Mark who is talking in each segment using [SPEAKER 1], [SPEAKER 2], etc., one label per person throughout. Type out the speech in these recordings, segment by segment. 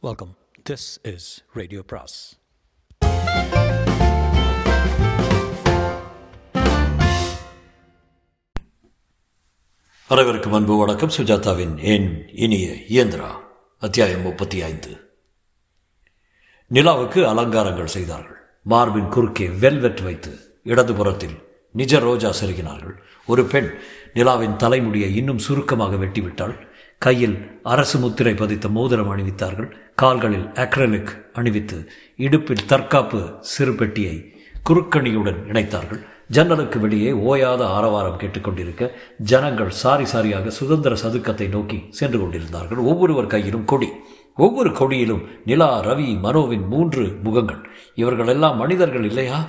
[SPEAKER 1] Welcome this is radio பிராஸ்
[SPEAKER 2] அனைவருக்கும் அன்பு வணக்கம். சுஜாதாவின் என் இனிய இயந்திரா அத்தியாயம் முப்பத்தி ஐந்து. நிலாவுக்கு அலங்காரங்கள் செய்தார்கள். மார்பின் குறுக்கே வெல்வெட் வைத்து இடதுபுறத்தில் நிஜ ரோஜா செருகினார்கள். ஒரு பெண் நிலாவின் தலைமுடியை இன்னும் சுருக்கமாக வெட்டிவிட்டாள். கையில் அரசு முத்திரை பதித்த மோதிரம் அணிவித்தார்கள். கால்களில் அக்ரலிக் அணிவித்து இடுப்பில் தற்காப்பு சிறு பெட்டியை குறுக்கணியுடன் இணைத்தார்கள். ஜன்னலுக்கு வெளியே ஓயாத ஆரவாரம் கேட்டுக்கொண்டிருக்க ஜனங்கள் சாரி சாரியாக சுதந்திர சதுக்கத்தை நோக்கி சென்று கொண்டிருந்தார்கள். ஒவ்வொருவர் கையிலும் கொடி. ஒவ்வொரு கொடியிலும் நிலா ரவி மனோவின் மூன்று முகங்கள். இவர்கள் எல்லாம் மனிதர்கள் இல்லையா?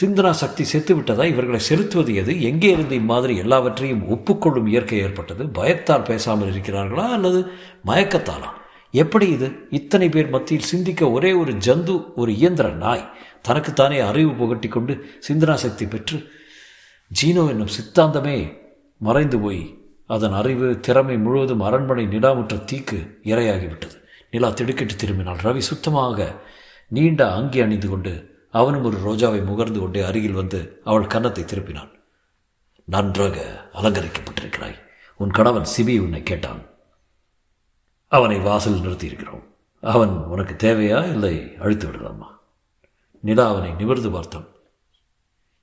[SPEAKER 2] சிந்தனா சக்தி செத்துவிட்டதா இவர்களை செலுத்துவது எது? எங்கே இருந்து இம்மாதிரி எல்லாவற்றையும் ஒப்புக்கொள்ளும் இயற்கை ஏற்பட்டது? பயத்தால் பேசாமல் இருக்கிறார்களா அல்லது மயக்கத்தாலா? எப்படி இது? இத்தனை பேர் மத்தியில் சிந்திக்க ஒரே ஒரு ஜந்து ஒரு இயந்திர நாய் தனக்குத்தானே அறிவு புகட்டி கொண்டு சிந்தனா சக்தி பெற்று ஜீனோ என்னும் சித்தாந்தமே மறைந்து போய் அதன் அறிவு திறமை முழுவதும் அரண்மனை நிலாமுற்ற தீக்கு இரையாகிவிட்டது. நிலா திடுக்கிட்டு திரும்பினால் ரவி சுத்தமாக நீண்ட அங்கி அணிந்து கொண்டு அவனும் ஒரு ரோஜாவை முகர்ந்து கொண்டே அருகில் வந்து அவள் கன்னத்தை திருப்பினான். நன்றாக அலங்கரிக்கப்பட்டிருக்கிறாய். உன் கணவன் சிபி உன்னை கேட்டான். அவனை வாசல் நிறுத்தியிருக்கிறோம். அவன் உனக்கு தேவையா இல்லை அழுத்து விடலாமா? நிலா அவனை நிமிர்ந்து பார்த்தான்.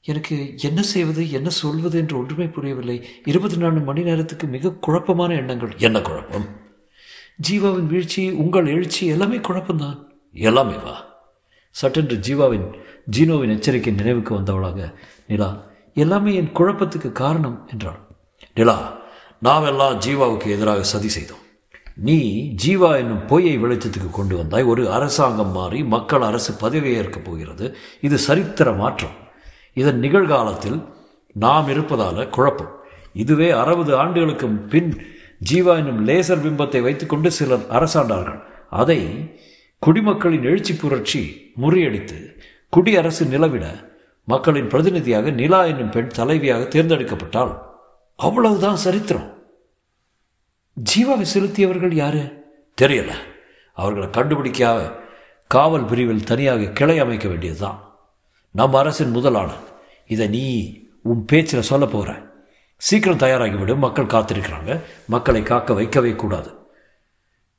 [SPEAKER 2] எனக்கு என்ன செய்வது என்ன சொல்வது என்று ஒன்றுமே புரியவில்லை. இருபத்தி நான்கு மணி நேரத்துக்கு மிக குழப்பமான எண்ணங்கள். என்ன குழப்பம்? ஜீவாவின் வீழ்ச்சி உங்கள் எழுச்சி எல்லாமே குழப்பம்தான். எல்லாமே வா. சட்டென்று ஜீவாவின் ஜீனோவின் எச்சரிக்கை நினைவுக்கு வந்தவளாக நிலா எல்லாமே என் குழப்பத்துக்கு காரணம் என்றாள். நிலா நாம் எல்லாம் ஜீவாவுக்கு எதிராக சதி செய்தோம். நீ ஜீவா என்னும் பொய்யை வெளிச்சத்துக்கு கொண்டு வந்தாய். ஒரு அரசாங்கம் மாறி மக்கள் அரசு பதவியேற்கப் போகிறது. இது சரித்திர மாற்றம். இதன் நிகழ்காலத்தில் நாம் இருப்பதால குழப்பம். இதுவே அறுபது ஆண்டுகளுக்கு பின் ஜீவா என்னும் லேசர் பிம்பத்தை வைத்துக்கொண்டு சிலர் அரசாண்டார்கள். அதை குடிமக்களின் எழுச்சி புரட்சி முறியடித்து குடியரசு நிலவிட மக்களின் பிரதிநிதியாக நிலா என்னும் பெண் தலைவியாக தேர்ந்தெடுக்கப்பட்டால் அவ்வளவுதான் சரித்திரம். ஜீவாவை செலுத்தியவர்கள் யாரு? தெரியல. அவர்களை கண்டுபிடிக்காம காவல் பிரிவில் தனியாக கிளை அமைக்க வேண்டியதுதான். நம் அரசின் முதலான இதை நீ உன் பேச்சில் சொல்ல போகிற சீக்கிரம் தயாராகிவிடும் மக்கள் காத்திருக்கிறாங்க. மக்களை காக்க வைக்கவே கூடாது.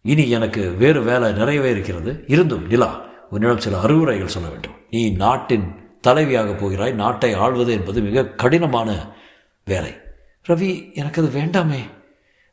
[SPEAKER 2] இனி எனக்கு வேறு வேலை நிறையவே இருக்கிறது. இருந்தும் நிலா உன்னிடம் சில அறிவுரைகள் சொல்ல வேண்டும். நீ நாட்டின் தலைவியாக போகிறாய். நாட்டை ஆள்வது என்பது மிக கடினமான வேலை. ரவி எனக்கு அது வேண்டாமே.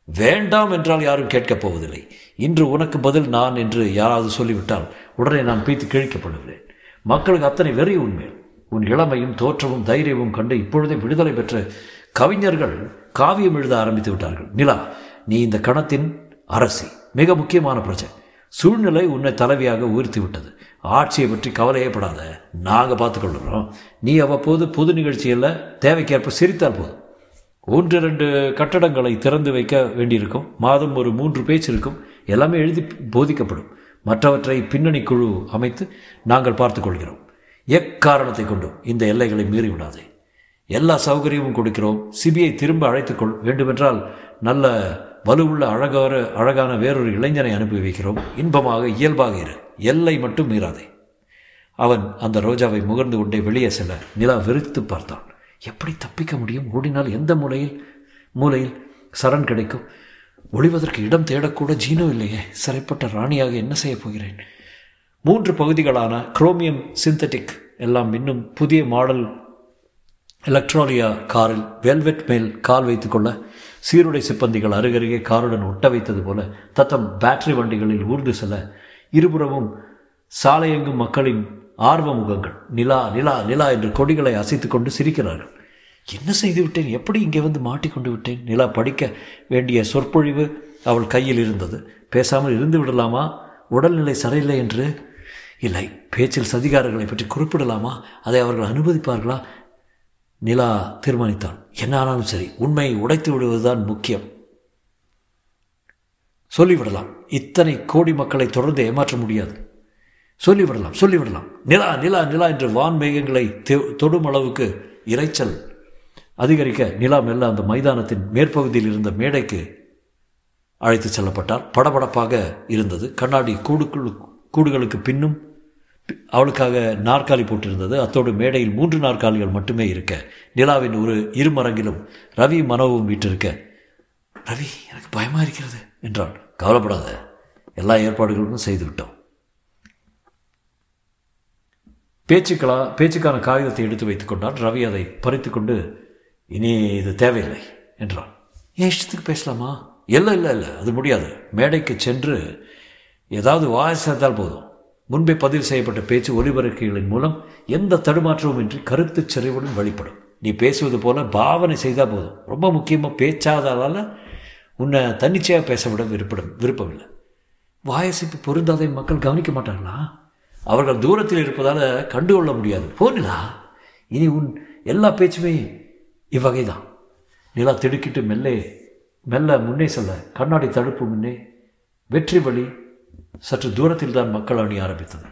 [SPEAKER 2] வேண்டாம் என்றால் யாரும் கேட்கப் போவதில்லை. இன்று உனக்கு பதில் நான் என்று யாராவது சொல்லிவிட்டால் உடனே நான் பீத்து கிழிக்கப்படுகிறேன் மக்களுக்கு அத்தனை வெறி உண்மை உன் இளமையும் தோற்றமும் தைரியமும் கண்டு இப்பொழுதே விடுதலை பெற்ற கவிஞர்கள் காவியம் எழுத ஆரம்பித்து விட்டார்கள். நிலா நீ இந்த கணத்தின் அரசி. மிக முக்கியமான பிரச்சனை. சூழ்நிலை உன்னை தலைவியாக உயர்த்தி விட்டது ஆட்சியை பற்றி கவலையப்படாத. நாங்கள் பார்த்துக்கொள்கிறோம். நீ அவ்வப்போது பொது நிகழ்ச்சியில் தேவைக்கேற்ப சிரித்தால் போதும். ஒன்று ரெண்டு கட்டடங்களை திறந்து வைக்க வேண்டியிருக்கும். மாதம் ஒரு மூன்று பேச்சு இருக்கும். எல்லாமே எழுதி போதிக்கப்படும். மற்றவற்றை பின்னணி குழு அமைத்து நாங்கள் பார்த்துக்கொள்கிறோம். எக்காரணத்தை கொண்டும் இந்த எல்லைகளை மீறிவிடாதே. எல்லா சௌகரியமும் கொடுக்கிறோம். சிபிஐ திரும்ப அழைத்துக்கொள் வேண்டுமென்றால் நல்ல வலுவுள்ள அழகார அழகான வேறொரு இளைஞனை அனுப்பி வைக்கிறோம். இன்பமாக இயல்பாக இரு. எல்லை மட்டும் மீறாதே. அவன் அந்த ரோஜாவை முகர்ந்து கொண்டே வெளியே செல்ல நிலா வெறுத்து பார்த்தான். எப்படி தப்பிக்க முடியும்? ஓடினால் எந்த மூலையில்? மூலையில் சரண் கிடைக்கும். ஒளிவதற்கு இடம் தேடக்கூட ஜீனோ இல்லையே. சிறைப்பட்ட ராணியாக என்ன செய்யப் போகிறேன்? மூன்று பகுதிகளான குரோமியம் சிந்தட்டிக் எல்லாம் இன்னும் புதிய மாடல் எலக்ட்ரானியா காரில் வெல்வெட் மேல் கால் வைத்துக்கொள்ள சீருடை சிப்பந்திகள் அருகருகே காருடன் ஒட்ட வைத்தது போல தத்தம் பேட்டரி வண்டிகளில் ஊர்ந்து செல்ல இருபுறமும் சாலையெங்கும் மக்களின் ஆர்வ முகங்கள் நிலா நிலா நிலா என்று கொடிகளை அசைத்து கொண்டு சிரிக்கிறார்கள். என்ன செய்து விட்டேன்? எப்படி இங்கே வந்து மாட்டிக்கொண்டு விட்டேன்? நிலா படிக்க வேண்டிய சொற்பொழிவு அவள் கையில் இருந்தது. பேசாமல் இருந்து விடலாமா? உடல்நிலை சரியில்லை என்று? இல்லை. பேச்சில் சதிகாரர்களை பற்றி குறிப்பிடலாமா? அதை அவர்கள் அனுமதிப்பார்களா? நிலா தீர்மானித்தான். என்னானாலும் சரி உண்மையை உடைத்து விடுவதுதான் முக்கியம். சொல்லிவிடலாம். இத்தனை கோடி மக்களை தொடர்ந்து ஏமாற்ற முடியாது. சொல்லிவிடலாம் சொல்லிவிடலாம். நிலா நிலா நிலா என்று வான் மேகங்களை தொடும் அளவுக்கு இறைச்சல் அதிகரிக்க நிலா மெல்ல அந்த மைதானத்தின் மேற்பகுதியில் இருந்த மேடைக்கு அழைத்து செல்லப்பட்டார். படபடப்பாக இருந்தது. கண்ணாடி கூடுக்குள் கூடுகளுக்கு பின்னும் அவளுக்காக நாற்காலி போட்டிருந்தது. அத்தோடு மேடையில் மூன்று நாற்காலிகள் மட்டுமே இருக்க. நிலாவின் ஒரு இருமரங்கிலும் ரவி மனோவும் வீட்டிருக்க ரவி எனக்கு பயமாக இருக்கிறது என்றான் கவலைப்படாத. எல்லா ஏற்பாடுகளும் செய்துவிட்டோம் பேச்சுக்களா பேச்சுக்கான காகிதத்தை எடுத்து வைத்துக் கொண்டான். ரவி அதை பறித்துக்கொண்டு இனி இது தேவையில்லை என்றான். ஏன் இஷ்டத்துக்கு பேசலாமா? இல்லை இல்லை இல்லை. அது முடியாது. மேடைக்கு சென்று ஏதாவது வாய் சேர்த்தால் போதும். முன்பே பதிவு செய்யப்பட்ட பேச்சு ஒலிபரக்கைகளின் மூலம் எந்த தடுமாற்றமும் இன்றி கருத்து செறிவுடன் வழிபடும் நீ பேசுவது போல பாவனை செய்தால் போதும். ரொம்ப முக்கியமாக பேச்சாதால உன்னை தன்னிச்சையாக பேச விட விருப்பம் விருப்பமில்லை. வாயசிப்பு பொருந்தாதை மக்கள் கவனிக்க மாட்டார்களா? அவர்கள் தூரத்தில் இருப்பதால் கண்டுகொள்ள முடியாது. போனிலா? இனி உன் எல்லா பேச்சுமே இவ்வகை தான் நிலா திடுக்கிட்டு மெல்லே மெல்ல முன்னே செல்ல கண்ணாடி தடுப்பு முன்னே வெற்றி வழி சற்று தூரத்தில் தான் மக்கள் அணி ஆரம்பித்தது.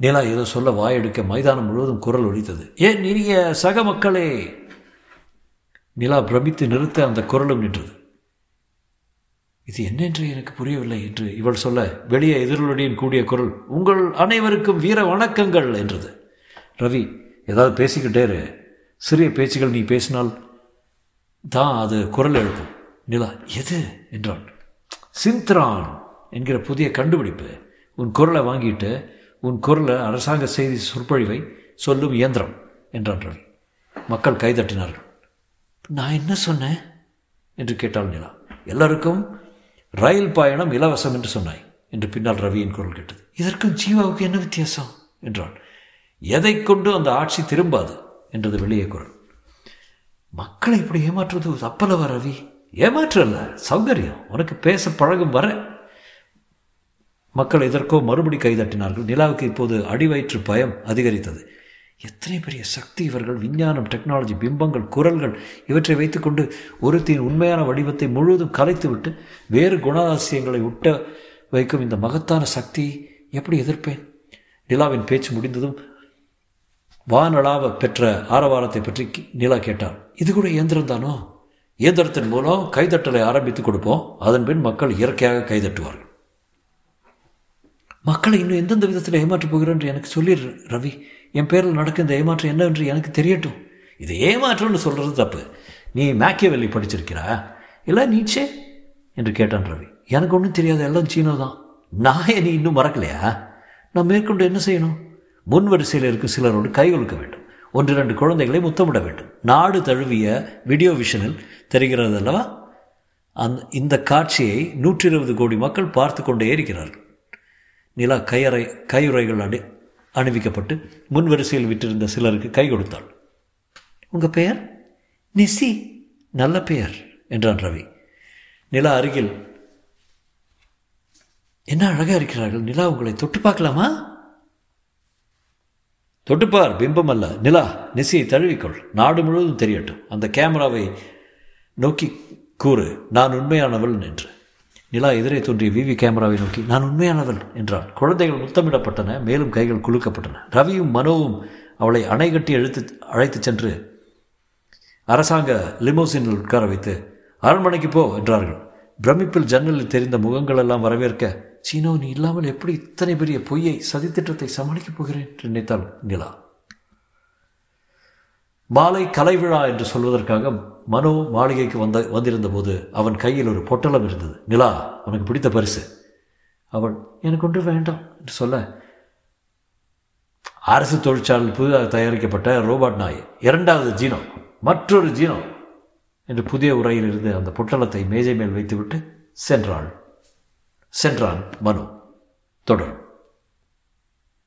[SPEAKER 2] நிலா ஏதோ சொல்ல வாயெடுக்க மைதானம் முழுவதும் குரல் ஒலித்தது. ஏன் இனிய சக மக்களே! நிலா பிரமித்து நிறுத்த அந்த குரலும் நின்றது. இது என்னென்று எனக்கு புரியவில்லை என்று இவள் சொல்ல வெளியே எதிரொலியுடன் கூடிய குரல் உங்கள் அனைவருக்கும் வீர வணக்கங்கள் என்றது. ரவி ஏதாவது பேசிக்கிட்டே இரு. சிறிய பேச்சுகள் நீ பேசினால் தான் அது குரல் எழுப்பும். நிலா எது? என்றான் சிந்த்ரான் என்கிற புதிய கண்டுபிடிப்பு. உன் குரலை வாங்கிட்டு உன் குரலை அரசாங்க செய்தி சொற்பொழிவை சொல்லும் இயந்திரம் என்றான் ரவி மக்கள் கைதட்டினார்கள். நான் என்ன சொன்னேன்? என்று கேட்டாள் நிலா. எல்லாருக்கும் ரயில் பயணம் இலவசம் என்று சொன்னாய் என்று பின்னால் ரவியின் குரல் கேட்டது. இதற்கும் ஜீவாவுக்கு என்ன வித்தியாசம்? என்றான் எதை கொண்டு அந்த ஆட்சி திரும்பாது? என்றது வெளியே குரல். மக்களை இப்படி ஏமாற்றுவது தப்பலவா ரவி? ஏமாற்றல்ல சௌகரியம். உனக்கு பேச பழகும் வர மக்கள் எதற்கோ மறுபடி கைதட்டினார்கள். நிலாவுக்கு இப்போது அடிவயிற்று பயம் அதிகரித்தது. எத்தனை பெரிய சக்தி இவர்கள் விஞ்ஞானம் டெக்னாலஜி பிம்பங்கள் குரல்கள் இவற்றை வைத்துக்கொண்டு ஒருத்தின் உண்மையான வடிவத்தை முழுவதும் கலைத்துவிட்டு வேறு குணாதிசயங்களை உட்ட வைக்கும் இந்த மகத்தான சக்தி எப்படி எதிர்ப்பேன்? நிலாவின் பேச்சு முடிந்ததும் வானளாவ பெற்ற ஆரவாரத்தை பற்றி நிலா கேட்டார் இது கூட இயந்திரம் தானோ? இயந்திரத்தின் மூலம் கைதட்டலை ஆரம்பித்து கொடுப்போம். அதன் பின் மக்கள் இயற்கையாக கைதட்டுவார்கள். மக்களை இன்னும் எந்தெந்த விதத்தில் ஏமாற்றப் போகிறேன் என்று எனக்கு சொல்லிடு ரவி. என் பேரில் நடக்கும் இந்த ஏமாற்றம் என்னவென்று எனக்கு தெரியட்டும். இது ஏமாற்றம்னு சொல்கிறது தப்பு. நீ மேக்கியவெல்லி படிச்சிருக்கிறா? இல்லை நீச்சே? என்று கேட்டான் ரவி. எனக்கு ஒன்றும் தெரியாது எல்லாம் சீனோ தான். நாயை நீ இன்னும் மறக்கலையா? நான் மேற்கொண்டு என்ன செய்யணும்? முன் வரிசையில் இருக்கும் சிலரோடு கை கொடுக்க வேண்டும். ஒன்று ரெண்டு குழந்தைகளை முத்தமிட வேண்டும். நாடு தழுவிய வீடியோ விஷனில் தெரிகிறது அல்லவா? அந் இந்த காட்சியை நூற்றி இருபது கோடி மக்கள் பார்த்து கொண்டே இருக்கிறார்கள். நிலா கையறை கையுறைகள் அணி அணிவிக்கப்பட்டு முன் வரிசையில் விட்டிருந்த சிலருக்கு கை கொடுத்தாள். உங்கள் பெயர்? நிசி. நல்ல பெயர் என்றான் ரவி. நிலா அருகில் என்ன அழகாக இருக்கிறார்கள். நிலா உங்களை தொட்டு பார்க்கலாமா? தொட்டுப்பார் பிம்பம் அல்ல நிலா நிசியை தழுவிக்கொள். நாடு முழுவதும் தெரியட்டும். அந்த கேமராவை நோக்கி கூறு. நான் உண்மையானவள் என்று. நிலா எதிரே தோன்றிய விவி கேமராவை நோக்கி நான் உண்மையானவள் என்றான். குழந்தைகள் முத்தமிடப்பட்டன மேலும் கைகள் குலுக்கப்பட்டன. ரவியும் மனோவும் அவளை அணை கட்டி எழுத்து அழைத்துச் சென்று அரசாங்க லிமோசினில் உட்கார வைத்து அரண்மனைக்கு போ என்றார்கள். பிரமிப்பில் ஜன்னலில் தெரிந்த முகங்கள் எல்லாம் வரவேற்க சீனோ நீ இல்லாமல் எப்படி இத்தனை பெரிய பொய்யை சதித்திட்டத்தை சமாளிக்கப் போகிறேன் என்று நினைத்தாள் நிலா. மாலை கலை விழா என்று சொல்வதற்காக மனோ மாளிகைக்கு வந்த வந்திருந்த போது அவன் கையில் ஒரு பொட்டலம் இருந்தது. நிலா அவனுக்கு பிடித்த பரிசு. அவள் எனக்கு ஒன்று வேண்டாம் என்று சொல்ல அரசு தொழிற்சாலையில் புதிதாக தயாரிக்கப்பட்ட ரோபாட் நாய் இரண்டாவது ஜீனோ மற்றொரு ஜீனோ என்று புதிய உரையில் இருந்து அந்த பொட்டலத்தை மேஜை மேல் வைத்துவிட்டு சென்றாள். சென்றான் மனு. தொடரும்.